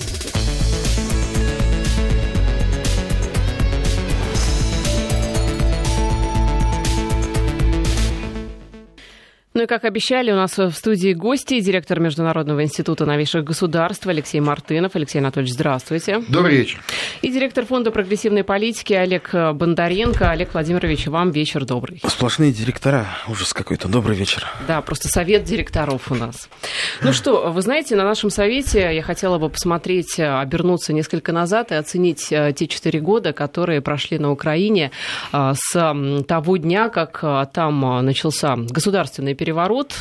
you Ну и как обещали, у нас в студии гости, директор Международного института новейших государств Алексей Мартынов. Алексей Анатольевич, здравствуйте. Добрый вечер. И директор Фонда прогрессивной политики Олег Бондаренко. Олег Владимирович, вам вечер добрый. Сплошные директора. Ужас какой-то. Добрый вечер. Да, просто совет директоров у нас. Ну что, вы знаете, на нашем совете я хотела бы посмотреть, обернуться несколько назад и оценить э, те четыре года, которые прошли на Украине э, с того дня, как э, там начался государственный переворот.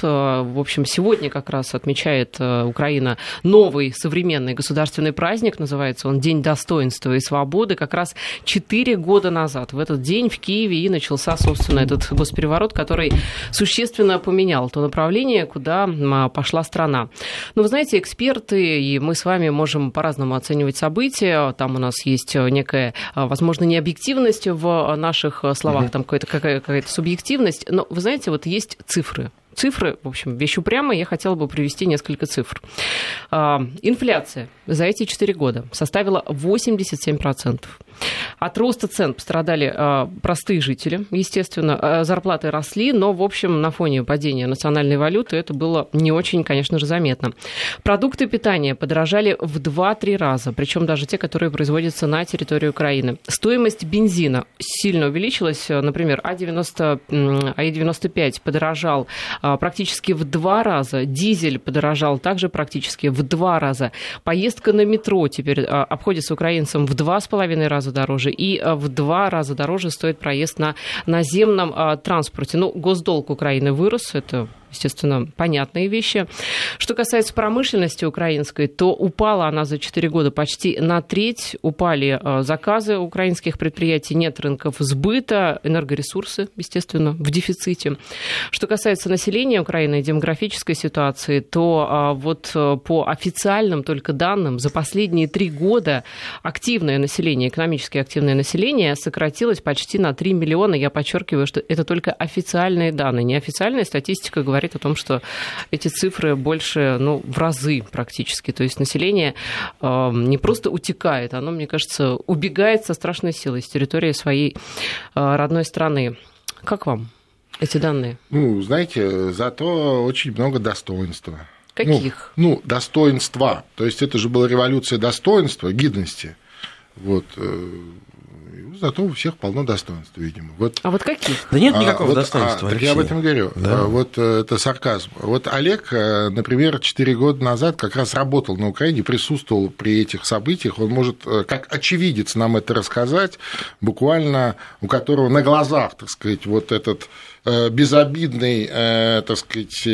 Э, в общем, сегодня как раз отмечает э, Украина новый современный государственный праздник. Называется он День достоинства и свободы. Как раз четыре года назад в этот день в Киеве и начался, собственно, этот госпереворот, который существенно поменял то направление, куда пошла страна. Но вы знаете, эксперты, и мы с вами можем по-разному оценивать события. Там у нас есть некая, возможно, необъективность в наших словах, там какая-то, какая-то субъективность. Но вы знаете, вот есть цифры цифры, в общем, вещь упрямая, я хотела бы привести несколько цифр. А, инфляция за эти 4 года составила 87%. От роста цен пострадали а, простые жители, естественно, а, зарплаты росли, но, в общем, на фоне падения национальной валюты это было не очень, конечно же, заметно. Продукты питания подорожали в 2-3 раза, причем даже те, которые производятся на территории Украины. Стоимость бензина сильно увеличилась, например, А90, АИ-95 подорожал практически в два раза, дизель подорожал также практически в два раза. Поездка на метро теперь обходится украинцам в два с половиной раза дороже, и э, в два раза дороже стоит проезд на наземном транспорте. Ну, госдолг Украины вырос, это естественно, понятные вещи. Что касается промышленности украинской, то упала она за 4 года почти на треть. Упали э, заказы украинских предприятий, нет рынков сбыта, энергоресурсы, естественно, в дефиците. Что касается населения Украины и демографической ситуации, то э, вот э, по официальным только данным за последние три года активное население, экономически активное население сократилось почти на 3 миллиона. Я подчеркиваю, что это только официальные данные. Неофициальная статистика говорит говорит о том, что эти цифры больше, ну, в разы практически. То есть население э, не просто утекает, оно, мне кажется, убегает со страшной силой с территории своей э, родной страны. Как вам эти данные? Ну, знаете, зато очень много достоинства. Каких? Ну, ну, достоинства. То есть это же была революция достоинства, гидности. Вот э, зато у всех полно достоинств, видимо. Вот, а вот каких? Да нет никакого а, вот, достоинства. А, я об этом говорю. Да. А, вот э, это сарказм. Вот Олег, э, например, 4 года назад как раз работал на Украине, присутствовал при этих событиях. Он может, э, как очевидец, нам это рассказать, буквально у которого на глазах, так сказать, вот этот безобидный, так сказать,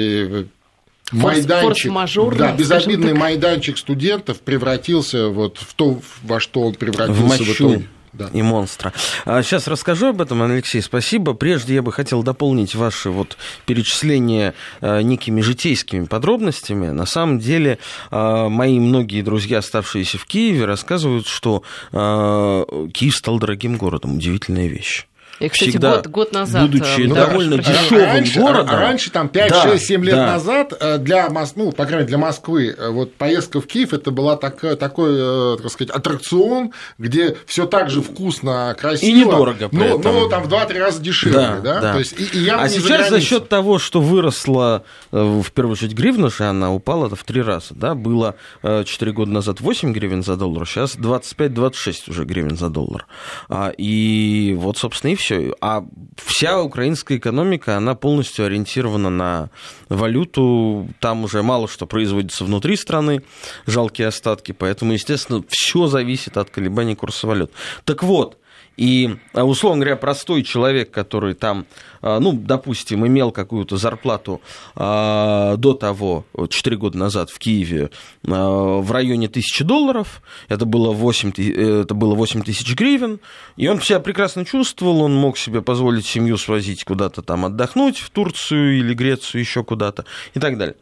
майданчик, да, безобидный майданчик студентов превратился вот в то, во что он превратился в, в итоге да. и монстра. А сейчас расскажу об этом, Алексей, спасибо. Прежде я бы хотел дополнить ваши вот перечисления э, некими житейскими подробностями. На самом деле, э, мои многие друзья, оставшиеся в Киеве, рассказывают, что э, Киев стал дорогим городом. Удивительная вещь. И, кстати, всегда, год, год назад, будучи ну, довольно да, дешевым раньше, городом, раньше там 5, да, 6, 7 лет да. назад э, для ну, по крайней мере, для Москвы, э, вот поездка в Киев это была такой, такой так сказать, аттракцион, где все так же вкусно, красиво, и недорого, но, но там в 2-3 раза дешевле, да, да? да. То есть, и, и а сейчас за, за счет того, что выросла в первую очередь гривна, она упала в 3 раза, да, было 4 года назад 8 гривен за доллар, сейчас 25-26 уже гривен за доллар, а, и вот собственно и все, а вся украинская экономика, она полностью ориентирована на валюту. Там уже мало что производится внутри страны, жалкие остатки. Поэтому, естественно, все зависит от колебаний курса валют. Так вот, и, а, условно говоря, простой человек, который там, а, ну, допустим, имел какую-то зарплату а, до того, 4 года назад в Киеве, в районе 1000 долларов, это было 8, это было 8 тысяч гривен, и он себя прекрасно чувствовал, он мог себе позволить семью свозить куда-то там отдохнуть, в Турцию или Грецию, еще куда-то и так далее.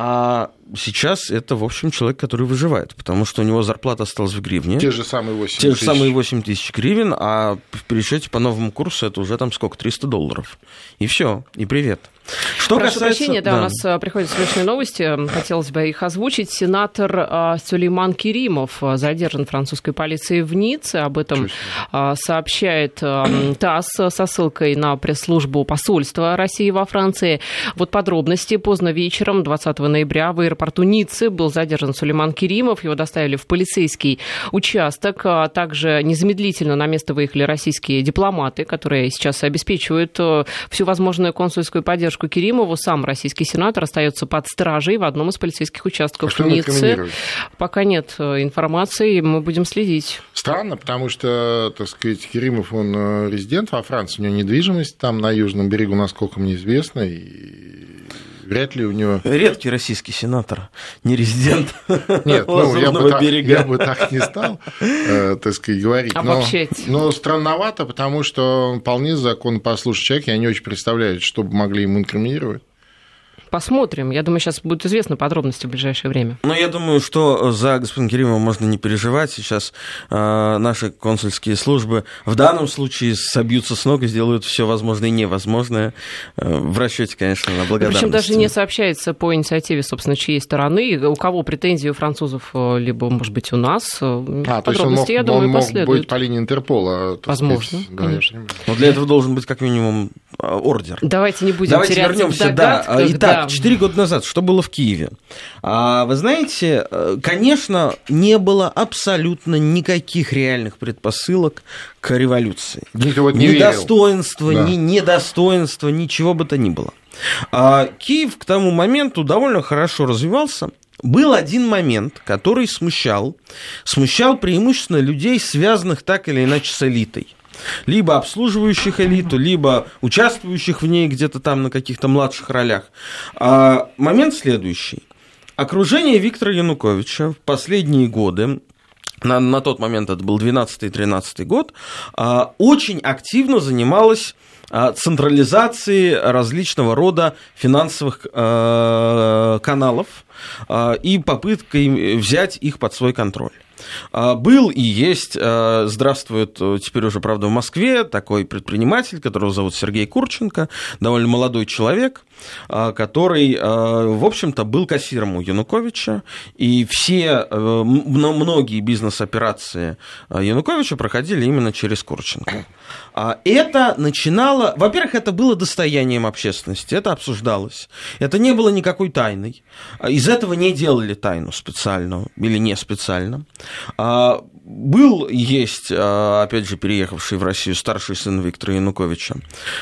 А сейчас это, в общем, человек, который выживает, потому что у него зарплата осталась в гривне. Те же самые 8 Те же самые 8 тысяч гривен, а в пересчете по новому курсу это уже там сколько, 300 долларов. И все, и привет. Что Прошу касается... прощения, да, да, у нас э, приходят срочные новости, хотелось бы их озвучить. Сенатор э, Сулейман Керимов э, задержан французской полицией в Ницце. Об этом сообщает ТАСС со ссылкой на пресс-службу посольства России во Франции. Вот подробности. Поздно вечером 20 ноября в аэропорту Ниццы был задержан Сулейман Керимов. Его доставили в полицейский участок. Также незамедлительно на место выехали российские дипломаты, которые сейчас обеспечивают всю возможную консульскую поддержку поддержку Керимову. Сам российский сенатор остается под стражей в одном из полицейских участков а Ниццы. Пока нет э, информации, мы будем следить. Странно, потому что, так сказать, Керимов, он э, резидент во Франции, у него недвижимость там на южном берегу, насколько мне известно, и вряд ли у него... Редкий российский сенатор, не резидент Нет, ну, я бы, так, я бы так не стал, э, так сказать, говорить. Но, но странновато, потому что он вполне законопослушный человек, я не очень представляю, что бы могли ему инкриминировать. Посмотрим. Я думаю, сейчас будут известны подробности в ближайшее время. Ну, я думаю, что за господина Керимова можно не переживать. Сейчас э, наши консульские службы в данном случае собьются с ног и сделают все возможное и невозможное э, в расчете, конечно, на благодарность. Причем даже не сообщается по инициативе, собственно, чьей стороны, у кого претензии у французов, э, либо, может быть, у нас. Э, а, то есть он мог, я думаю, он мог последуют. быть по линии Интерпола. Возможно, сказать, конечно. Но для этого должен быть как минимум ордер. Давайте не будем Давайте вернемся, да. Итак, Четыре года назад, что было в Киеве? А, вы знаете, э, конечно, не было абсолютно никаких реальных предпосылок к революции. Никто не ни достоинства, да. ни недостоинства, ничего бы то ни было. А, Киев к тому моменту довольно хорошо развивался. Был один момент, который смущал. Смущал преимущественно людей, связанных так или иначе с элитой либо обслуживающих элиту, либо участвующих в ней где-то там на каких-то младших ролях. А момент следующий. Окружение Виктора Януковича в последние годы на, на тот момент это был 12-13 год, а, очень активно занималось а, централизацией различного рода финансовых а, каналов и попыткой взять их под свой контроль. А, был и есть, а, здравствует э, теперь уже, правда, в Москве, такой предприниматель, которого зовут Сергей Курченко, довольно молодой человек, который, в общем-то, был кассиром у Януковича, и все, э, многие бизнес-операции Януковича проходили именно через Курченко. Это начинало, во-первых, это было достоянием общественности, это обсуждалось, это не было никакой тайной, из этого не делали тайну специальную или не специально. Был, есть, а, опять же, переехавший в Россию старший сын Виктора Януковича,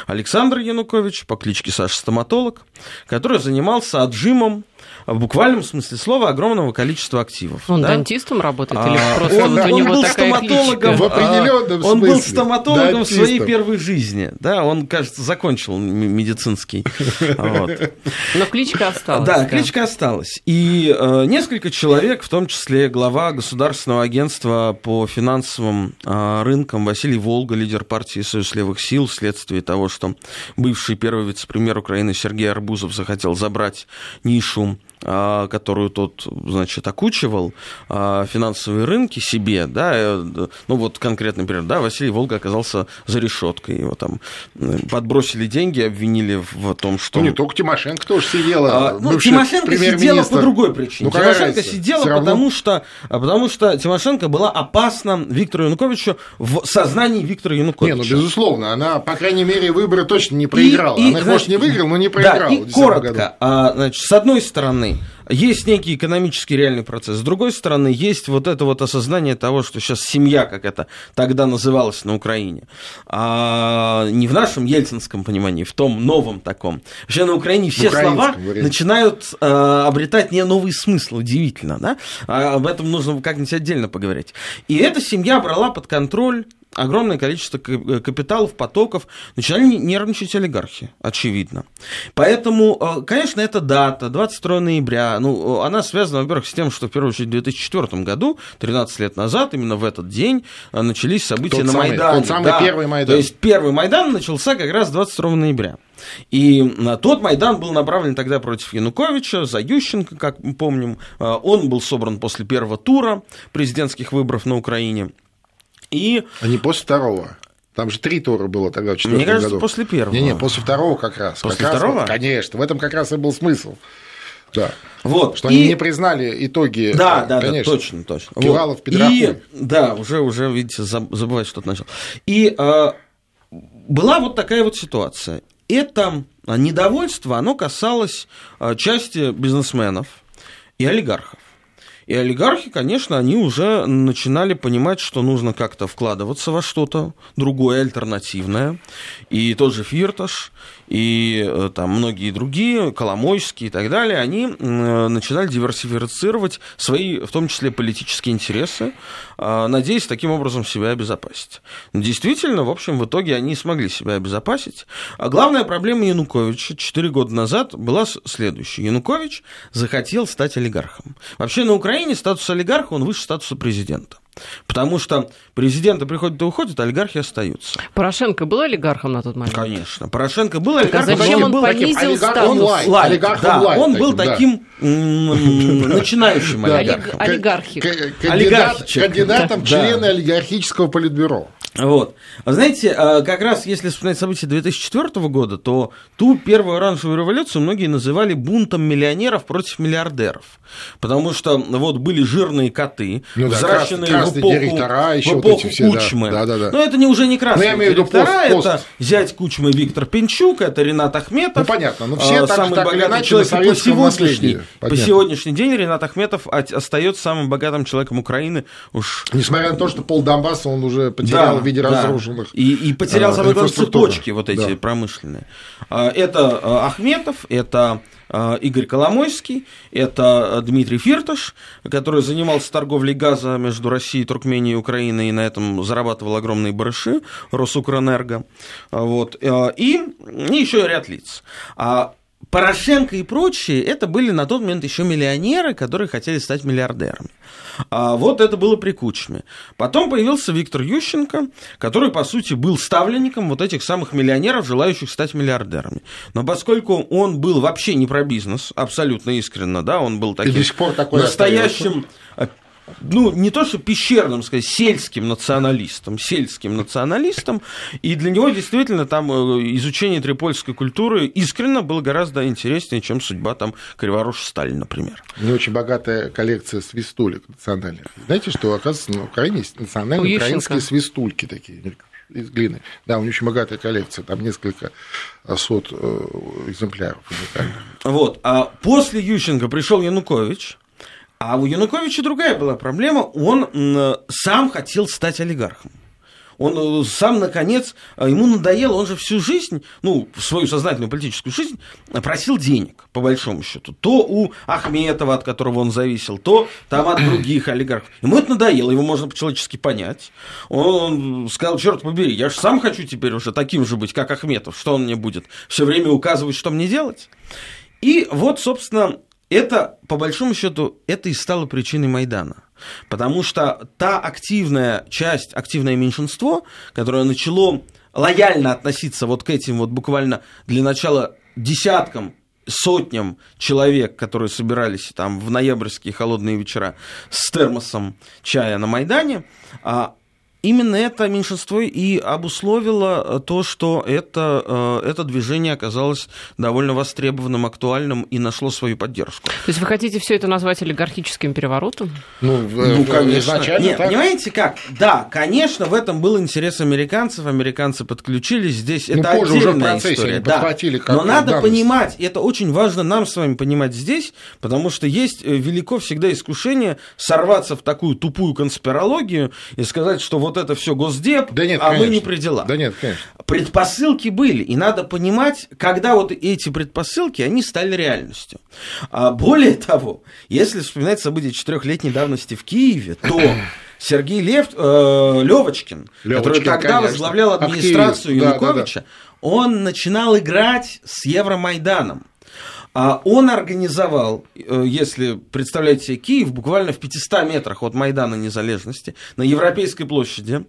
Александр Янукович по кличке Саша Стоматолог, который занимался отжимом в буквальном смысле слова огромного количества активов. Он да? дантистом работает или а, просто он, вот у он него был такая стоматологом, кличка? в определенном смысле. Он был стоматологом дантистом. в своей первой жизни, да, он, кажется, закончил медицинский. Но кличка осталась. Да, кличка осталась. И э, несколько человек, в том числе глава государственного агентства по финансовым э, рынкам Василий Волга, лидер партии Союз левых сил, вследствие того, что бывший первый вице-премьер Украины Сергей Арбузов захотел забрать нишу а, которую тот, значит, окучивал, а, финансовые рынки себе, да, э, ну вот конкретно, например, да, Василий Волга оказался за решеткой, его там подбросили деньги, обвинили в том, что... Ну, не только Тимошенко тоже сидела. А, ну, Тимошенко сидела по другой причине. Ну, Тимошенко сидела, потому что, потому что Тимошенко была опасна Виктору Януковичу в сознании Виктора Януковича. Не, ну, безусловно, она, по крайней мере, выборы точно не проиграла. И, она, и, может, не выиграла, но не проиграла. Да, и коротко, а, значит, с одной стороны, стороны, есть некий экономический реальный процесс, с другой стороны, есть вот это вот осознание того, что сейчас семья, как это тогда называлось на Украине, а не в нашем ельцинском понимании, в том новом таком. Вообще на Украине все слова варианте. начинают а, обретать не новый смысл, удивительно, да? А об этом нужно как-нибудь отдельно поговорить. И эта семья брала под контроль огромное количество э, капиталов, потоков, начинали нервничать олигархи, очевидно. Поэтому, э, конечно, эта дата, 22 ноября, ну, она связана, во-первых, с тем, что в первую очередь в 2004 году, 13 лет назад, именно в этот день э, начались события тот на самый, Майдане. Тот самый да, первый Майдан. То есть первый Майдан начался как раз 22 ноября. И тот Майдан был направлен тогда против Януковича, за Ющенко, как мы помним. Он был собран после первого тура президентских выборов на Украине. И... А не после второго? Там же три тура было тогда в Мне кажется, году. после первого. Не-не, после второго как раз. После как второго? Раз, конечно, в этом как раз и был смысл. Да. Вот. Что и... они не признали итоги. Да, да, конечно. да, точно, точно. Кивалов, вот. И, да, уже, уже, видите, забывать что-то начал. И э, была вот такая вот ситуация. Это недовольство, оно касалось э, части бизнесменов и олигархов. И олигархи, конечно, они уже начинали понимать, что нужно как-то вкладываться во что-то другое, альтернативное. И тот же Фирташ, и э, там многие другие, Коломойские и так далее, они начинали диверсифицировать свои, в том числе, политические интересы, надеясь таким образом себя обезопасить. Действительно, в общем, в итоге они смогли себя обезопасить. А главная проблема Януковича 4 года назад была следующая. Янукович захотел стать олигархом. Вообще на Украине статус олигарха, он выше статуса президента. Потому что президенты приходят и уходят, а олигархи остаются. Порошенко был олигархом на тот момент? Конечно. Порошенко был олигархом. А зачем он был понизил статус? Он, лайк, да, лайк, он был таким начинающим олигархом. Олигархи. Кандидатом члена олигархического политбюро. Вот. Знаете, а, как раз если вспоминать события 2004 года, то ту первую оранжевую революцию многие называли бунтом миллионеров против миллиардеров. Потому что вот были жирные коты, ну, взращенные да, в эпоху, директора, еще в эпоху вот все, Кучмы. Да, да, да. Но это не уже не красные ну, директора, пост, пост. это зять Кучмы Виктор Пенчук, это Ренат Ахметов. Ну, понятно, но все а, самый так, богатый так человек по сегодняшний, по сегодняшний день Ренат Ахметов остается самым богатым человеком Украины. Уж... Несмотря на то, что пол Донбасса он уже потерял да, в виде разрушенных. И, и потерял, а, самое главное, цепочки вот эти промышленные. А, это а, Ахметов, это а, Игорь Коломойский, это Дмитрий Фирташ, который занимался торговлей газа между Россией, Туркменией и Украиной, и на этом зарабатывал огромные барыши, Росукрэнерго. Вот. И, и еще ряд лиц. Порошенко и прочие, это были на тот момент еще миллионеры, которые хотели стать миллиардерами. А вот это было при Кучме. Потом появился Виктор Ющенко, который, по сути, был ставленником вот этих самых миллионеров, желающих стать миллиардерами. Но поскольку он был вообще не про бизнес, абсолютно искренно, да, он был таким настоящим ну, не то что пещерным, сказать, сельским националистом, сельским националистом, и для него действительно там э, изучение трипольской культуры искренно было гораздо интереснее, чем судьба там Криворуша Сталина, например. У него очень богатая коллекция свистулек национальных. Знаете, что, оказывается, на Украине есть национальные украинские свистульки такие, из глины. Да, у него очень богатая коллекция, там несколько сот э, экземпляров уникальных. Вот, а после Ющенко пришел Янукович, а у Януковича другая была проблема. Он сам хотел стать олигархом. Он э, сам, наконец, э, ему надоело, он же всю жизнь, ну, свою сознательную политическую жизнь просил денег, по большому счету. То у Ахметова, от которого он зависел, то там от других олигархов. Ему это надоело, его можно по-человечески понять. Он сказал, черт побери, я же сам хочу теперь уже таким же быть, как Ахметов. Что он мне будет? Все время указывать, что мне делать? И вот, собственно, это, по большому счету, это и стало причиной Майдана. Потому что та активная часть, активное меньшинство, которое начало лояльно относиться вот к этим вот буквально для начала десяткам сотням человек, которые собирались там в ноябрьские холодные вечера с термосом чая на Майдане, а именно это меньшинство и обусловило то, что это, э, это движение оказалось довольно востребованным, актуальным и нашло свою поддержку. То есть вы хотите все это назвать олигархическим переворотом? Ну, ну конечно. Нет, так. понимаете как? Да, конечно, в этом был интерес американцев, американцы подключились, здесь ну, это позже отдельная уже в процессе история. Да. Как Но надо данность. понимать, это очень важно нам с вами понимать здесь, потому что есть э, велико всегда искушение сорваться в такую тупую конспирологию и сказать, что вот это все Госдеп, да нет, а конечно. мы не при делах. Да нет, конечно. Предпосылки были, и надо понимать, когда вот эти предпосылки, они стали реальностью. А более того, если вспоминать события четырехлетней давности в Киеве, то Сергей Лев, э, Левочкин, Левочкин, который тогда конечно. возглавлял администрацию Активист. Януковича, да, да, да. он начинал играть с Евромайданом. А он организовал, э, если представляете себе Киев, буквально в 500 метрах от Майдана Незалежности, на Европейской площади,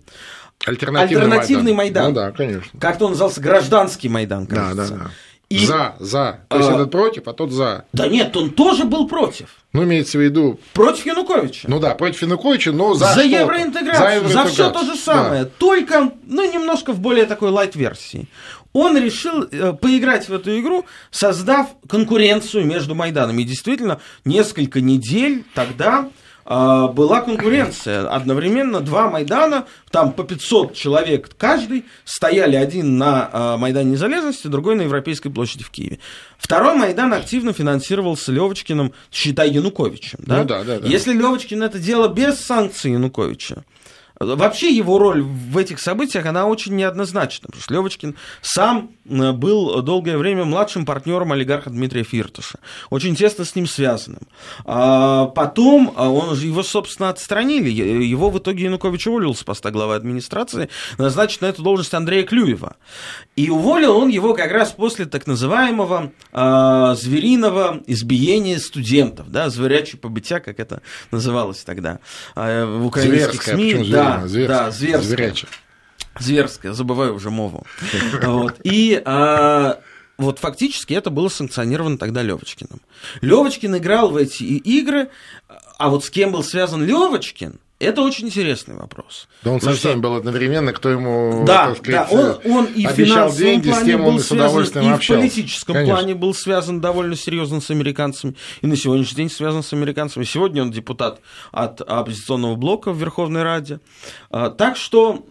Альтернативный, Альтернативный Майдан. Майдан. Ну да, конечно. Как-то он назывался гражданский Майдан, кажется. Да, да, да. И... За, за. То есть а... этот против, а тот за. Да нет, он тоже был против. Ну, имеется в виду... Против Януковича. Ну да, против Януковича, но за За евроинтеграцию, за, за все то же самое. Да. Только, ну, немножко в более такой лайт-версии. Он решил э, поиграть в эту игру, создав конкуренцию между Майданами. И действительно, несколько недель тогда была конкуренция. Одновременно два Майдана, там по 500 человек каждый, стояли один на а, Майдане Незалежности, другой на Европейской площади в Киеве. Второй Майдан активно финансировался Левочкиным, считай, Януковичем. Да? Ну, да, да, да. Если Левочкин это дело без санкций Януковича, Вообще его роль в этих событиях, она очень неоднозначна, потому что Левочкин сам э, был долгое время младшим партнером олигарха Дмитрия Фиртыша, очень тесно с ним связанным. А потом а, он, его, собственно, отстранили, его в итоге Янукович уволил с поста главы администрации, назначить на эту должность Андрея Клюева. И уволил он его как раз после так называемого э, звериного избиения студентов, да, зверячье побытия, как это называлось тогда э, в украинских Зверское, СМИ. Да, да, зверская. Да, зверская. Зверячая. Зверская, забываю уже мову. Вот. И а, вот фактически это было санкционировано тогда Левочкиным. Левочкин играл в эти игры, а вот с кем был связан Левочкин, это очень интересный вопрос. Да он со всеми был одновременно, кто ему, да, сказать, да, он, он и обещал деньги, с тем он с удовольствием и общался. в политическом Конечно. плане был связан довольно серьезно с американцами, и на сегодняшний день связан с американцами. Сегодня он депутат от оппозиционного блока в Верховной Раде. А, так что...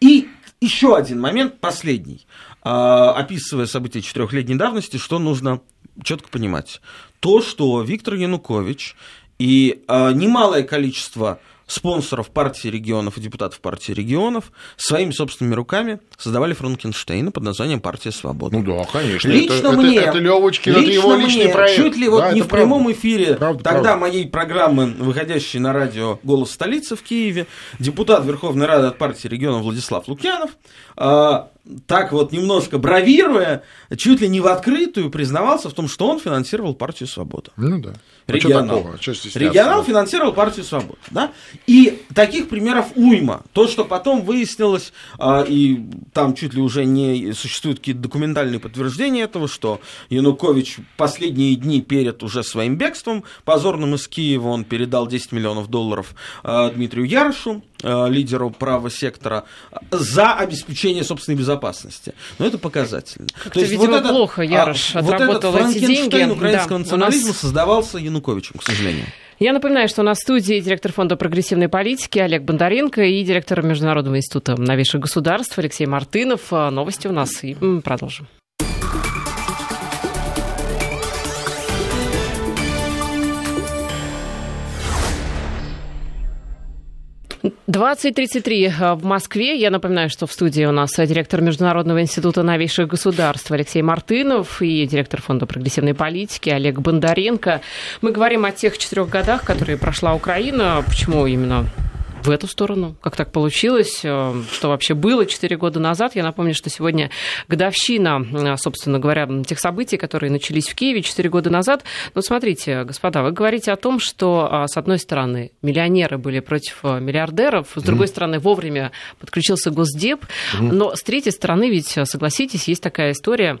И еще один момент, последний. А, описывая события четырехлетней давности, что нужно четко понимать. То, что Виктор Янукович и а, немалое количество спонсоров партии регионов и депутатов партии регионов своими собственными руками создавали Франкенштейна под названием «Партия свободы». Ну да, конечно. Лично это, мне, это, это Левочкин, лично это его личный мне, проект. чуть ли вот да, не в правда. прямом эфире правда, тогда правда. моей программы, выходящей на радио «Голос столицы» в Киеве, депутат Верховной Рады от партии регионов Владислав Лукьянов а, так вот немножко бравируя, чуть ли не в открытую признавался в том, что он финансировал партию «Свобода». Ну да. А регионал. А регионал финансировал партию «Свобода». Да? И таких примеров уйма. То, что потом выяснилось, а, и там чуть ли уже не существуют какие-то документальные подтверждения этого, что Янукович последние дни перед уже своим бегством позорным из Киева он передал 10 миллионов долларов а, Дмитрию Ярошу, а, лидеру правого сектора, за обеспечение собственной безопасности. Но это показательно. То есть, видимо, вот это, плохо Ярош отработал вот этот эти деньги. украинского да, национализма нас... создавался Януковичем, к сожалению. Я напоминаю, что у нас в студии директор фонда прогрессивной политики Олег Бондаренко и директор Международного института новейших государств Алексей Мартынов. А, новости у нас и продолжим. 20.33 э, в Москве. Я напоминаю, что в студии у нас директор Международного института новейших государств Алексей Мартынов и директор Фонда прогрессивной политики Олег Бондаренко. Мы говорим о тех четырех годах, которые прошла Украина. Почему именно в эту сторону. Как так получилось? Э, что вообще было 4 года назад? Я напомню, что сегодня годовщина, э, собственно говоря, тех событий, которые начались в Киеве 4 года назад. Но смотрите, господа, вы говорите о том, что, а, с одной стороны, миллионеры были против э, миллиардеров, с другой mm. стороны, вовремя подключился Госдеп, mm. но с третьей стороны, ведь, согласитесь, есть такая история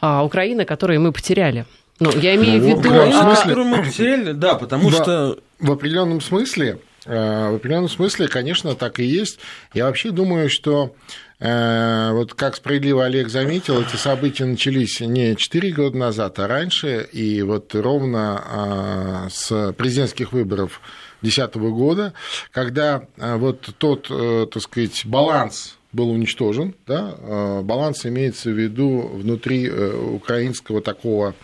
а, Украины, которую мы потеряли. Ну, я имею ну, в виду... Украину, а, которую мы потеряли, да, потому да, что... В определенном смысле в определенном смысле, конечно, так и есть. Я вообще думаю, что э, вот как справедливо Олег заметил, эти события начались не 4 года назад, а раньше, и вот ровно э, с президентских выборов 2010 года, когда вот тот, так сказать, баланс был уничтожен, да, баланс имеется в виду внутри украинского такого а,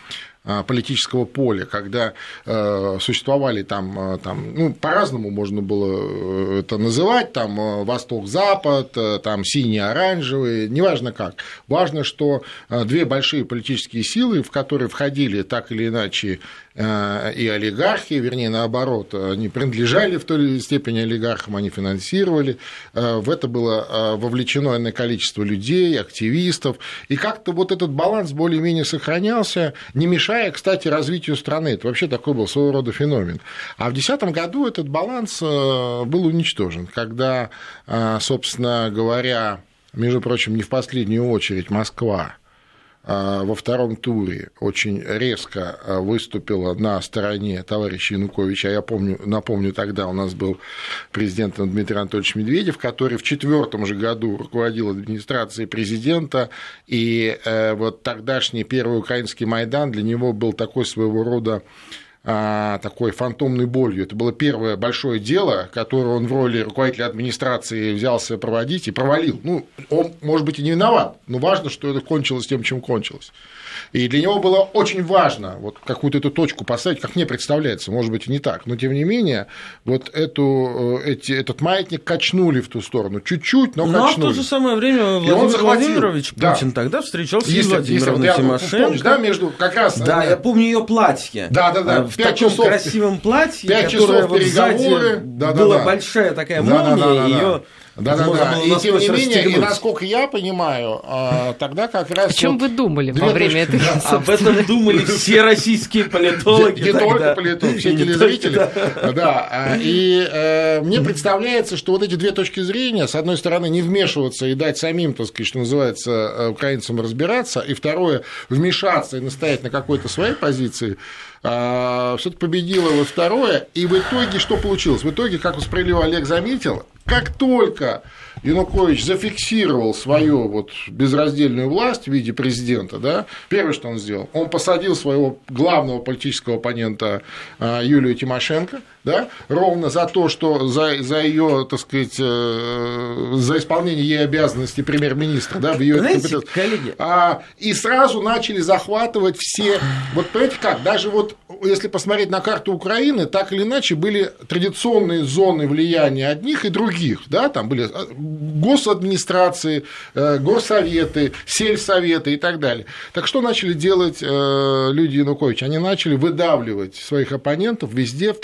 политического поля, когда э, существовали там, э, там ну, по-разному можно было э, это называть, там Восток-Запад, там синий-оранжевый, неважно как. Важно, что две большие политические силы, в которые входили так или иначе и олигархи, вернее, наоборот, они принадлежали в той степени олигархам, они финансировали, э, в это было э, вовлечено иное количество людей, активистов, и как-то вот этот баланс более-менее сохранялся, не мешая, кстати, развитию страны. Это вообще такой был своего рода феномен. А в 2010 году этот баланс был уничтожен, когда, собственно говоря, между прочим, не в последнюю очередь Москва во втором туре очень резко а, выступила на стороне товарища Януковича. Я помню, напомню, тогда у нас был президентом Дмитрий Анатольевич Медведев, который в четвертом же году руководил администрацией президента, и э, вот тогдашний первый украинский Майдан для него был такой своего рода а, такой фантомной болью. Это было первое большое дело, которое он в роли руководителя администрации взялся проводить и провалил. Ну, он, может быть, и не виноват, но важно, что это кончилось тем, чем кончилось. И для него было очень важно вот какую-то эту точку поставить, как мне представляется, может быть, и не так, но тем не менее, вот эту, э, эти, этот маятник качнули в ту сторону, чуть-чуть, но качнули. Ну, а в то же самое время Владимир Владимирович Путин да. тогда встречался если, с Владимировной если, Тимошенко. Помнишь, да, между как раз... Да, я помню ее платье. Да, да, да. В таком часов, красивом платье, 5 которое часов вот переговоры. Да, да, была да. большая такая молния, да, да, да, да, ее да, да, да. И тем не менее, и насколько я понимаю, а, тогда как раз. О чем вот вы думали во время этой Об этом думали все российские политологи. Не только политологи, все телезрители. Да. А, и э, мне представляется, что вот эти две точки зрения, с одной стороны, не вмешиваться и дать самим, так сказать, что называется, э, украинцам разбираться, и второе, вмешаться и настоять на какой-то своей позиции, а, все-таки победило вот второе, и в итоге что получилось? В итоге, как справедливо Олег заметил, как только Янукович зафиксировал свою вот безраздельную власть в виде президента, да, первое, что он сделал, он посадил своего главного политического оппонента а, Юлию Тимошенко, да, ровно за то, что за, за ее, так сказать, э, за исполнение ей обязанностей премьер-министра, да, в ее Знаете, коллеги... а, и сразу начали захватывать все, вот понимаете как, даже вот если посмотреть на карту Украины, так или иначе были традиционные зоны влияния одних и других, да, там были а, госадминистрации, э, госсоветы, сельсоветы и так далее. Так что начали делать э, люди Януковича? Они начали выдавливать своих оппонентов везде в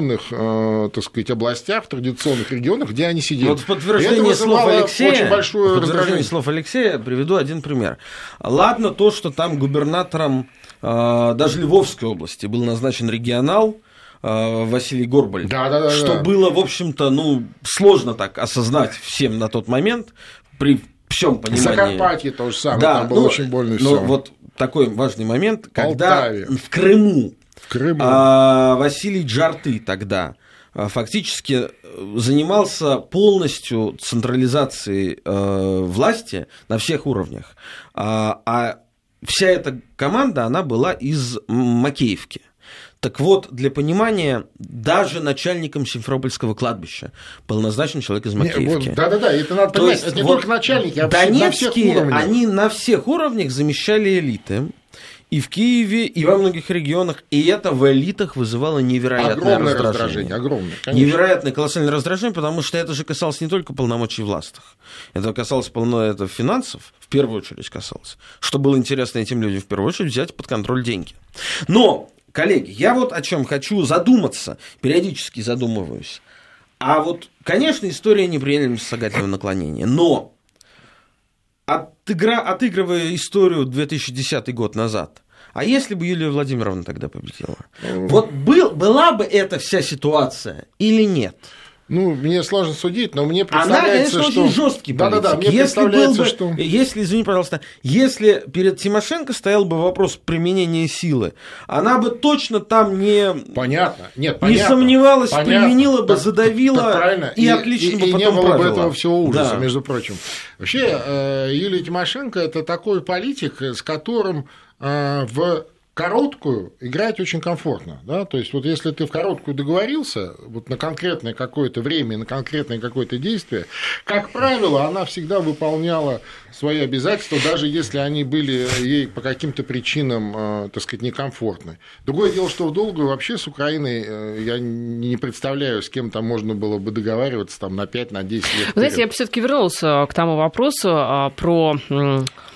традиционных, э, так сказать, областях, в традиционных регионах, где они сидели. Вот в подтверждение слов Алексея, очень большое подтверждение слов Алексея приведу один пример. Ладно то, что там губернатором даже Львовской области был назначен регионал, Э, Василий Горбаль. Да, да, да. Что да. было, в общем-то, ну, сложно так осознать всем на тот момент, при всем понимании. Закарпатье то же самое, да, там было ну, очень больно все. Но вот такой важный момент, когда Полтаве. в Крыму, в Крыму. А, Василий Джарты тогда а, фактически э, занимался полностью централизацией э, власти на всех уровнях. А, а вся эта команда, она была из Макеевки. Так вот, для понимания, даже начальником Симферопольского кладбища был назначен человек из Макеевки. Да-да-да, это надо То есть, это не вот только начальники, а Донецкие, на всех уровнях. они на всех уровнях замещали элиты, и в Киеве, и во многих регионах, и это в элитах вызывало невероятное огромное раздражение. раздражение огромное, конечно. Невероятное колоссальное раздражение, потому что это же касалось не только полномочий властных, это касалось полно это финансов, в первую очередь касалось. Что было интересно этим людям, в первую очередь взять под контроль деньги. Но Коллеги, я вот о чем хочу задуматься, периодически задумываюсь. А вот, конечно, история неприемлемости сагательного наклонения, но отыгра... отыгрывая историю 2010 год назад, а если бы Юлия Владимировна тогда победила? Вот был, была бы эта вся ситуация или нет? Ну, мне сложно судить, но мне представляется, Она, конечно, что... очень жесткий Да, да, да. Мне если представляется, бы, что... Если, извини, пожалуйста, если перед Тимошенко стоял бы вопрос применения силы, она бы точно там не... Понятно. Нет, понятно. Не сомневалась, понятно. применила бы, задавила так, правильно. и, и отлично и, бы и потом не было правила. бы этого всего ужаса, да. между прочим. Вообще, э, Юлия Тимошенко – это такой политик, с которым э, в короткую играть очень комфортно, да, то есть вот если ты в короткую договорился, вот на конкретное какое-то время, на конкретное какое-то действие, как правило, она всегда выполняла свои обязательства, даже если они были ей по каким-то причинам, э, так сказать, некомфортны. Другое дело, что в долгую вообще с Украиной э, я не представляю, с кем там можно было бы договариваться там на 5, на 10 лет. Вы знаете, я бы все-таки вернулся э, к тому вопросу про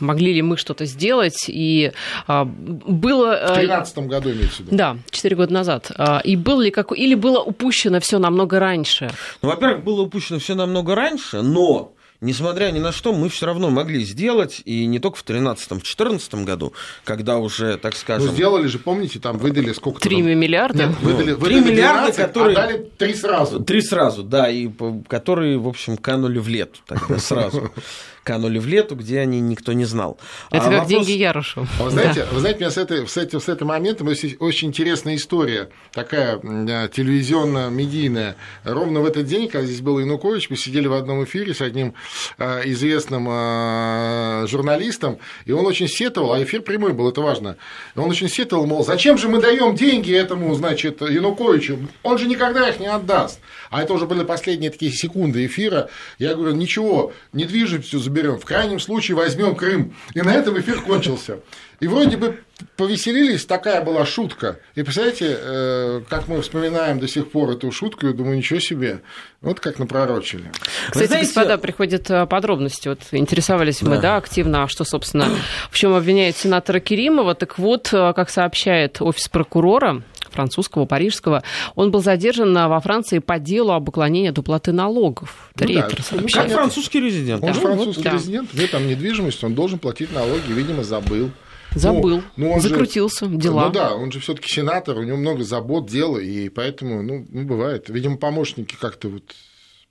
могли ли мы что-то сделать, и было... В 2013 году имеется в виду. Да, 4 года назад. И было ли как... Или было упущено все намного раньше? Ну, во-первых, было упущено все намного раньше, но несмотря ни на что, мы все равно могли сделать, и не только в 2013-2014 году, когда уже, так скажем... Ну, сделали же, помните, там выдали сколько-то... 3 миллиарда? Нет, выдали, ну, 3 выдали миллиарда, 12, которые... А дали 3 сразу. 3 сразу, да, и которые, в общем, канули в лету тогда сразу канули в лету, где они никто не знал. Это а как вопрос... деньги Ярошу. А вы знаете, да. вы знаете, у меня с, этой, с, этим, с этого момента есть очень интересная история, такая телевизионно-медийная. Ровно в этот день, когда здесь был Янукович, мы сидели в одном эфире с одним а, известным а, журналистом, и он очень сетовал, а эфир прямой был, это важно, он очень сетовал, мол, зачем же мы даем деньги этому, значит, Януковичу, он же никогда их не отдаст. А это уже были последние такие секунды эфира. Я говорю, ничего, недвижимостью заберем берем. В крайнем случае возьмем Крым. И на этом эфир кончился. И вроде бы повеселились, такая была шутка. И представляете, э, как мы вспоминаем до сих пор эту шутку, я думаю, ничего себе. Вот как напророчили. Кстати, знаете... господа, приходят э, подробности. Вот интересовались да. мы, да, активно, а что, собственно, в чем обвиняют сенатора Керимова. Так вот, э, как сообщает офис прокурора, французского, парижского. Он был задержан во Франции по делу об уклонении от уплаты налогов. Ну, да, как французский резидент. Он да, же французский вот, резидент, да. там недвижимость, он должен платить налоги, видимо, забыл. Забыл, ну, ну он закрутился, же, дела. Ну да, он же все-таки сенатор, у него много забот, дел, и поэтому, ну, ну бывает. Видимо, помощники как-то вот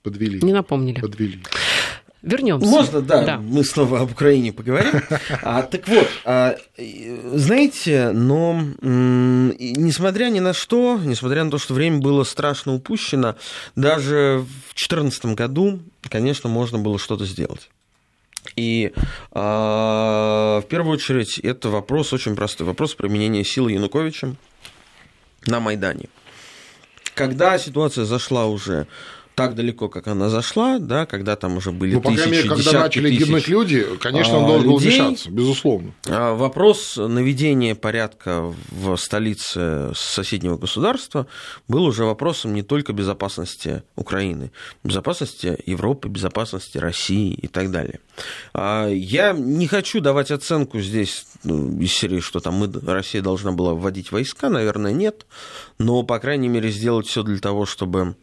подвели. Не напомнили. Подвели. Вернемся. Можно, да, да, мы снова об Украине поговорим. А, так вот, а, знаете, но несмотря ни на что, несмотря на то, что время было страшно упущено, даже в 2014 году, конечно, можно было что-то сделать. И э, в первую очередь это вопрос очень простой, вопрос применения силы Януковича на Майдане. Когда ситуация зашла уже так далеко, как она зашла, да, когда там уже были ну, по крайней мере, когда начали тысяч, гибнуть люди, конечно, он а, должен был вмешаться, безусловно. А, вопрос наведения порядка в столице соседнего государства был уже вопросом не только безопасности Украины, безопасности Европы, безопасности России и так далее. А, я не хочу давать оценку здесь ну, из серии, что там мы, Россия должна была вводить войска, наверное, нет, но, по крайней мере, сделать все для того, чтобы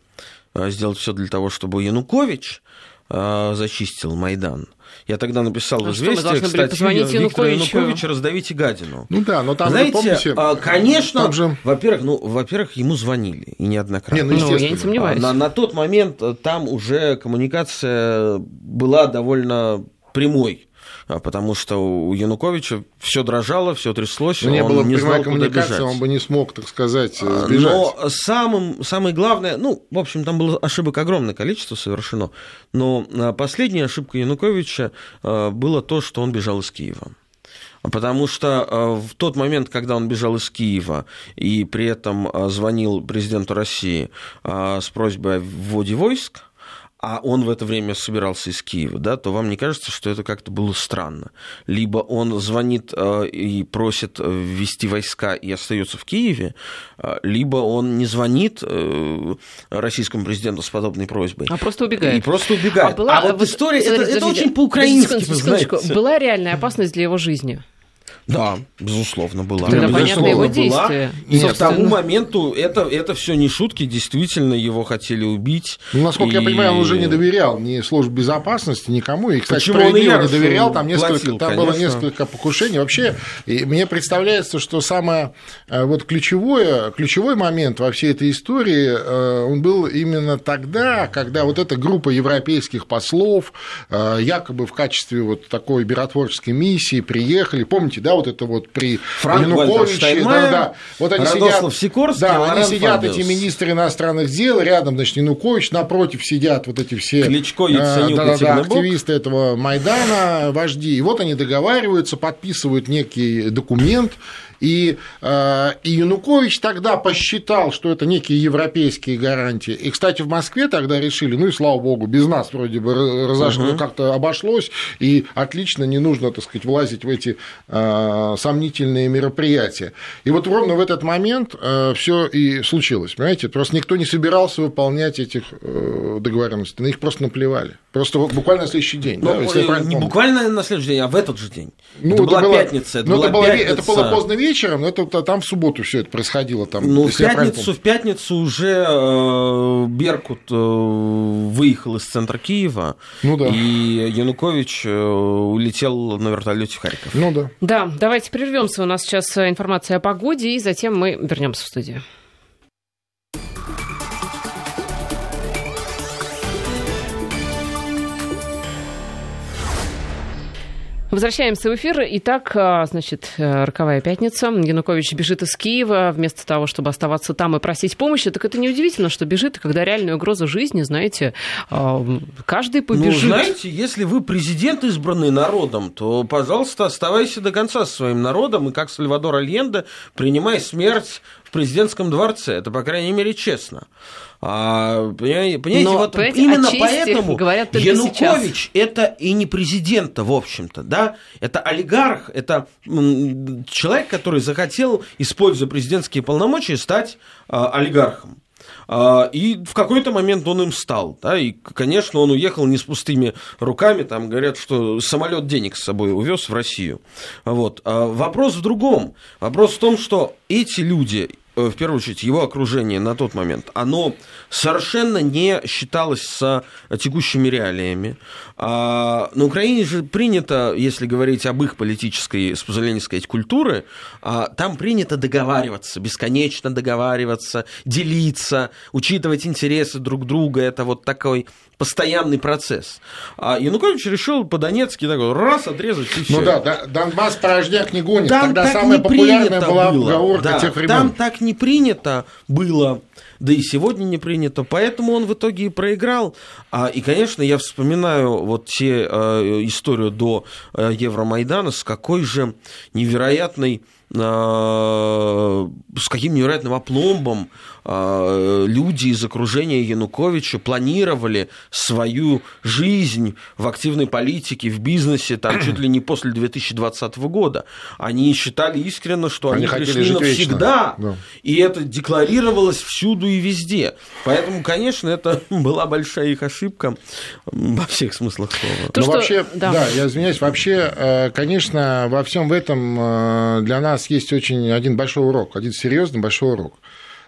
сделать все для того, чтобы Янукович э, зачистил Майдан. Я тогда написал а в известиях статью Виктора Януковича «Раздавите гадину». Ну да, но там, Знаете, помните, а, конечно, же... во-первых, ну, во-первых, ему звонили, и неоднократно. Не, ну, естественно. Ну, я не сомневаюсь. На, на тот момент там уже коммуникация была довольно прямой а, потому что у Януковича все дрожало, все тряслось, Но не было не куда бежать. Он бы не смог, так сказать, а, сбежать. Но самым, самое главное, ну, в общем, там было ошибок огромное количество совершено, но а, последняя ошибка Януковича было то, что он бежал из Киева. Потому что в тот момент, когда он бежал из Киева и при этом звонил президенту России с просьбой о вводе войск, а он в это время собирался из Киева, да, то вам не кажется, что это как-то было странно? Либо он звонит э, и просит ввести войска и остается в Киеве, э, либо он не звонит э, российскому президенту с подобной просьбой. А просто убегает. И просто убегает. А, была, а вот история, это, это очень по-украински, знаете. Была реальная опасность для его жизни? Да, безусловно, была. Тогда понятно его действия. И к тому моменту это, это все не шутки, действительно его хотели убить. Ну, насколько и... я понимаю, он уже не доверял ни службе безопасности, никому. И, кстати, Почему он не доверял, там, несколько, платил, там было несколько покушений. Вообще, и мне представляется, что самое э, вот ключевое, ключевой момент во всей этой истории, э, он был именно тогда, когда вот эта группа европейских послов э, якобы в качестве вот такой миротворческой миссии приехали, помните, да, вот это вот при Франк Януковиче, да, да, вот они Радослав сидят, Сикорский, да, они сидят Фабиус. эти министры иностранных дел, рядом, значит, Янукович, напротив сидят вот эти все Кличко, Яценюк, да, да, да, активисты этого Майдана, вожди, и вот они договариваются, подписывают некий документ, и, э, и Янукович тогда посчитал, что это некие европейские гарантии. И, кстати, в Москве тогда решили, ну и слава богу, без нас вроде бы разошло, угу. как-то обошлось, и отлично, не нужно, так сказать, влазить в эти э, сомнительные мероприятия. И вот ровно в этот момент э, все и случилось, понимаете? Просто никто не собирался выполнять этих договоренностей, на них просто наплевали. Просто буквально на следующий день. Ну, да, не буквально на следующий день, а в этот же день. Ну, это, это была пятница. Это, ну, была это, пятница. это было поздно вечером вечером, это там в субботу все это происходило. Там, ну, в пятницу, в пятницу уже э, Беркут э, выехал из центра Киева, ну, да. и Янукович э, улетел на вертолете в Харьков. Ну да. Да, давайте прервемся. У нас сейчас информация о погоде, и затем мы вернемся в студию. Возвращаемся в эфир. Итак, а, значит, э, роковая пятница. Янукович бежит из Киева вместо того, чтобы оставаться там и просить помощи. Так это неудивительно, что бежит, когда реальная угроза жизни, знаете, а, каждый ну, побежит. Ну, знаете, если вы президент, избранный народом, то, пожалуйста, оставайся до конца со своим народом, и как Сальвадор Альенде, принимай смерть в президентском дворце. Это, по крайней мере, честно. А, понимаете, Но, вот именно поэтому говорят Янукович сейчас. это и не президент, в общем-то, да, это олигарх, это человек, который захотел, используя президентские полномочия, стать а, олигархом. А, и в какой-то момент он им стал. Да, и, конечно, он уехал не с пустыми руками. Там говорят, что самолет денег с собой увез в Россию. Вот. А вопрос в другом. Вопрос в том, что эти люди, в первую очередь, его окружение на тот момент, оно совершенно не считалось с текущими реалиями. А, на Украине же принято, если говорить об их политической, с позволения сказать, культуры, а, там принято договариваться, бесконечно договариваться, делиться, учитывать интересы друг друга. Это вот такой постоянный процесс. А Янукович решил по-донецки такой раз отрезать и все. Ну да, Донбасс порожняк не гонит. Там Тогда самая популярная была было. да, тех времен. Там так не принято было да и сегодня не принято, поэтому он в итоге и проиграл. А, и, конечно, я вспоминаю вот те э, историю до э, Евромайдана, с какой же невероятной с каким невероятным опломбом а, люди из окружения Януковича планировали свою жизнь в активной политике, в бизнесе, там, чуть ли не после 2020 года. Они считали искренне, что они, они пришли навсегда, да. и это декларировалось всюду и везде. Поэтому, конечно, это была большая их ошибка во всех смыслах слова. То, Но что... вообще, да. да, я извиняюсь, вообще, э, конечно, во всем этом э, для нас есть очень один большой урок, один серьезный большой урок.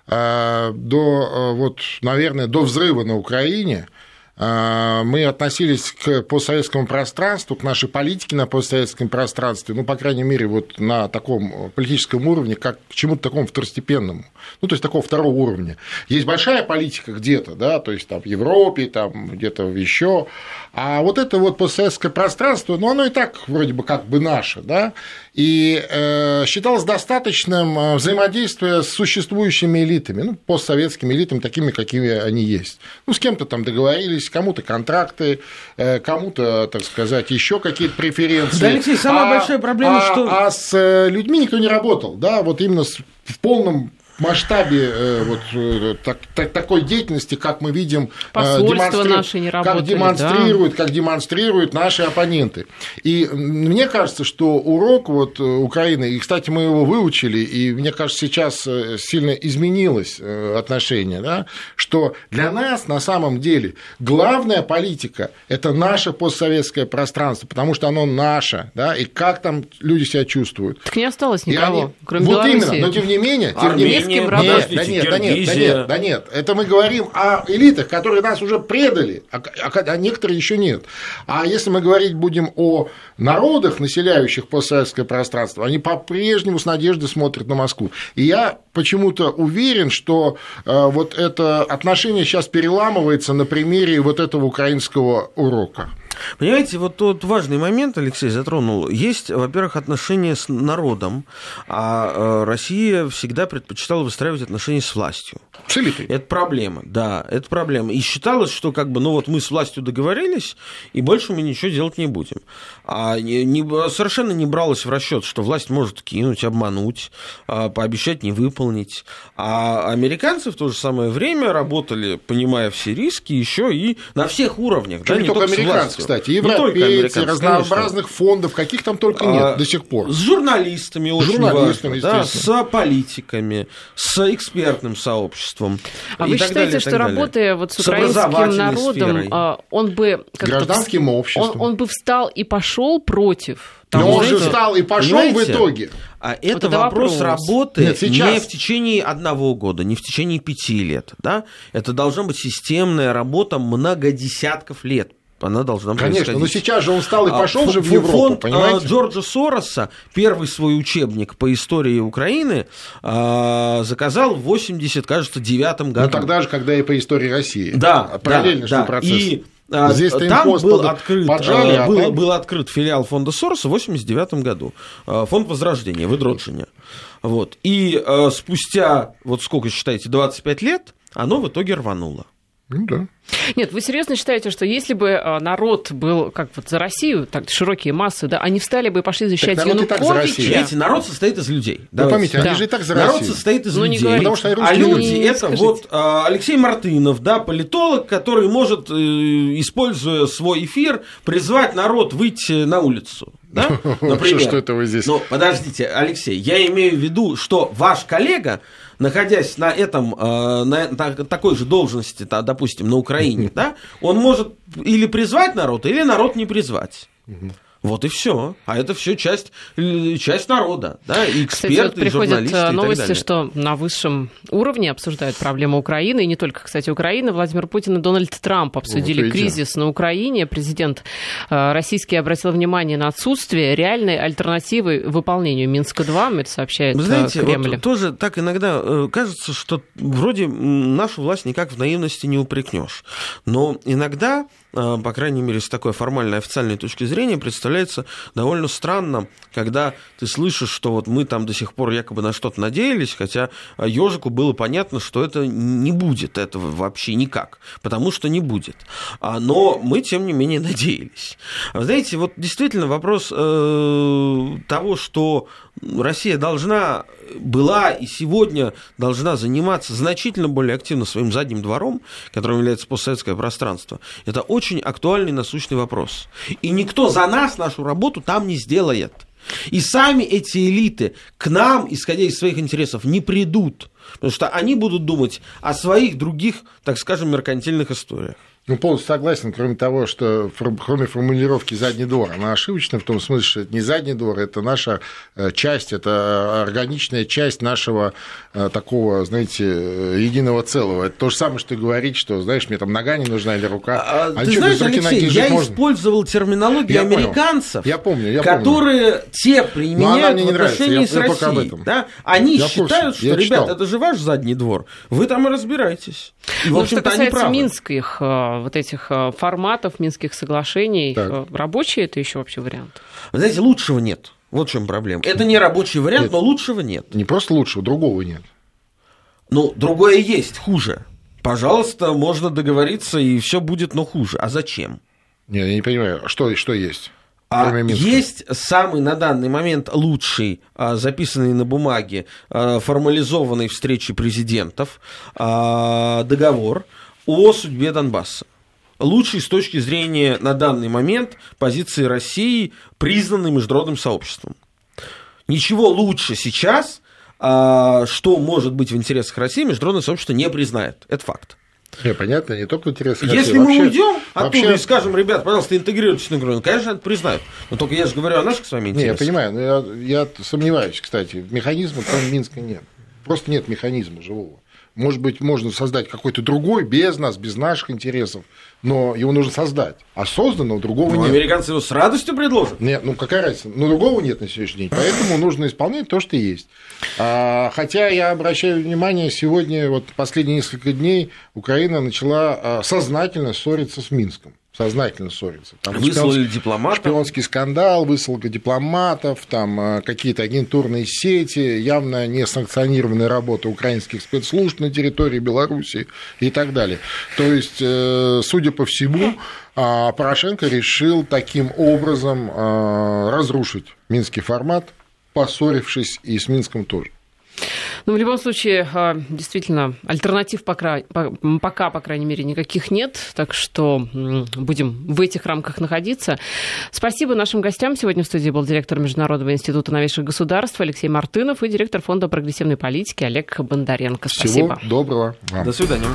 Э, до, э, вот, наверное, до взрыва на Украине мы относились к постсоветскому пространству, к нашей политике на постсоветском пространстве, ну, по крайней мере, вот на таком политическом уровне, как к чему-то такому второстепенному, ну, то есть такого второго уровня. Есть большая политика где-то, да, то есть там в Европе, там где-то еще, а вот это вот постсоветское пространство, ну, оно и так вроде бы как бы наше, да, и э, считалось достаточным э, взаимодействия с существующими элитами, ну, постсоветскими элитами, такими, какими они есть. Ну, с кем-то там договорились, кому-то контракты, э, кому-то, так сказать, еще какие-то преференции. Да, Алексей, самая а, большая проблема, а, что... А с э, людьми никто не работал, да, вот именно в полном масштабе э, вот, э, так, так, такой деятельности, как мы видим, э, демонстри... наши не работали, как демонстрируют, да. как демонстрируют наши оппоненты. И мне кажется, что урок вот Украины, и, кстати, мы его выучили, и мне кажется, сейчас сильно изменилось отношение, да, что для нас на самом деле главная политика – это наше постсоветское пространство, потому что оно наше, да, и как там люди себя чувствуют. Так не осталось никого, они... кроме вот Беларуси. именно, но тем не менее, тем не менее работать. Нет, да нет, да нет, да нет, да нет. Это мы говорим о элитах, которые нас уже предали, а, а, а некоторые еще нет. А если мы говорить будем о народах, населяющих постсоветское пространство, они по-прежнему с надеждой смотрят на Москву. И я почему-то уверен, что э, вот это отношение сейчас переламывается на примере вот этого украинского урока. Понимаете, вот тот важный момент, Алексей затронул. Есть, во-первых, отношения с народом, а э, Россия всегда предпочитала выстраивать отношения с властью. Элитой. Это проблема, да, это проблема. И считалось, что как бы, ну вот мы с властью договорились, и больше мы ничего делать не будем. А не, не, совершенно не бралось в расчет, что власть может кинуть, обмануть, а, пообещать не выполнить. А американцы в то же самое время работали, понимая все риски, еще и на всех уровнях. да, не, не только, только американцы, кстати, европейцы, разнообразных конечно. фондов, каких там только нет а, до сих пор. С журналистами очень журналистами, важно, да, с политиками, с экспертным сообществом. А вы считаете, далее, что работая вот с, с украинским народом, сферой. А, он бы... Гражданским обществом. Он, он бы встал и пошел против но он же встал и пошел в итоге. А это, это вопрос, вопрос работы Нет, сейчас... не в течение одного года, не в течение пяти лет. Да? Это должна быть системная работа много десятков лет она должна Конечно, но сейчас же он стал и а, пошел а, же в Европу, фонд понимаете? Джорджа Сороса, первый свой учебник по истории Украины, а, заказал в 80, кажется, девятом году. Ну, тогда же, когда и по истории России. Да, параллельно да, да. процесс. И Здесь там был открыт, поджали, а был, там... был открыт филиал фонда Сороса в 89 году. Фонд Возрождения, выдрочения. Вот. И спустя, вот сколько считаете, 25 лет, оно в итоге рвануло. Ну да. Нет, вы серьезно считаете, что если бы а, народ был как вот за Россию, так широкие массы, да, они встали бы и пошли защищать так Януковича? Видите, народ состоит из людей. Да, поймите, да. они же и так за Россию. Народ состоит из ну, людей. Потому что а люди не, это скажите. вот а, Алексей Мартынов, да, политолог, который может, э, используя свой эфир, призвать народ выйти на улицу. Да? Например. Что это вы здесь? Ну, подождите, Алексей, я имею в виду, что ваш коллега находясь на этом, э, на, такой же должности, допустим, на Украине, да, он может или призвать народ, или народ не призвать. Вот и все. А это все часть, часть народа, да, и эксперты, кстати, вот приходят э, новости, что на высшем уровне обсуждают проблему Украины, и не только, кстати, Украины. Владимир Путин и Дональд Трамп обсудили вот кризис на Украине. Президент э, российский обратил внимание на отсутствие реальной альтернативы выполнению Минска-2, это сообщает Вы знаете, Кремль. Вот тоже так иногда кажется, что вроде нашу власть никак в наивности не упрекнешь. Но иногда по крайней мере, с такой формальной официальной точки зрения, представляется довольно странно, когда ты слышишь, что вот мы там до сих пор якобы на что-то надеялись, хотя ежику было понятно, что это не будет этого вообще никак, потому что не будет. А, но мы, тем не менее, надеялись. Знаете, вот действительно вопрос э, того, что Россия должна была и сегодня должна заниматься значительно более активно своим задним двором, которым является постсоветское пространство, это очень актуальный насущный вопрос. И никто за нас нашу работу там не сделает. И сами эти элиты к нам, исходя из своих интересов, не придут. Потому что они будут думать о своих других, так скажем, меркантильных историях. Ну, полностью согласен, кроме того, что кроме формулировки «задний двор», она ошибочна в том смысле, что это не задний двор, это наша э, часть, это органичная часть нашего э, такого, знаете, э, единого целого. Это то же самое, что говорить, что, знаешь, мне там нога не нужна или рука. А, а ты что, знаешь, Алексей, я можно? использовал терминологию я американцев, я помню, я которые помню. те применяют в отношении я, с Россией. Да? Они я считают, что, ребят, это же ваш задний двор, вы там и разбирайтесь. И, в ну, что касается минских вот этих э, форматов Минских соглашений, так. Э, рабочий это еще вообще вариант? Вы знаете, лучшего нет. Вот в чем проблема. Это не рабочий вариант, нет. но лучшего нет. Не просто лучшего, другого нет. Ну, другое есть, хуже. Пожалуйста, можно договориться, и все будет, но хуже. А зачем? Нет, я не понимаю, что, что есть? А есть самый на данный момент лучший, а, записанный на бумаге, а, формализованный встречи президентов договор о судьбе Донбасса лучшей с точки зрения на данный момент позиции России, признанной международным сообществом. Ничего лучше сейчас, а, что может быть в интересах России, международное сообщество не признает. Это факт. Не, понятно, не только в интересах Если России. мы вообще, уйдем оттуда вообще... и скажем, ребят, пожалуйста, интегрируйтесь на Украину, конечно, это признают. Но только я же говорю о наших с вами интересах. Не, я понимаю, но я, я сомневаюсь, кстати, механизма там Минска нет. Просто нет механизма живого. Может быть, можно создать какой-то другой без нас, без наших интересов, но его нужно создать. А созданного другого ну, нет. Американцы его с радостью предложат. Нет, ну какая разница? Но другого нет на сегодняшний день. Поэтому нужно исполнять то, что есть. А, хотя я обращаю внимание, сегодня, вот последние несколько дней, Украина начала а, сознательно ссориться с Минском сознательно ссориться. Там Выслали дипломатов. Шпионский скандал, высылка дипломатов, там э, какие-то агентурные сети, явно не санкционированная работа украинских спецслужб на территории Беларуси и так далее. То есть, э, судя по всему, а, Порошенко решил таким образом э, разрушить минский формат, поссорившись и с Минском тоже. Ну, в любом случае, а, действительно, альтернатив пока, пока, по крайней мере, никаких нет, так что будем в этих рамках находиться. Спасибо нашим гостям. Сегодня в студии был директор Международного института новейших государств Алексей Мартынов и директор Фонда прогрессивной политики Олег Бондаренко. Спасибо. Всего доброго. Вам. До свидания.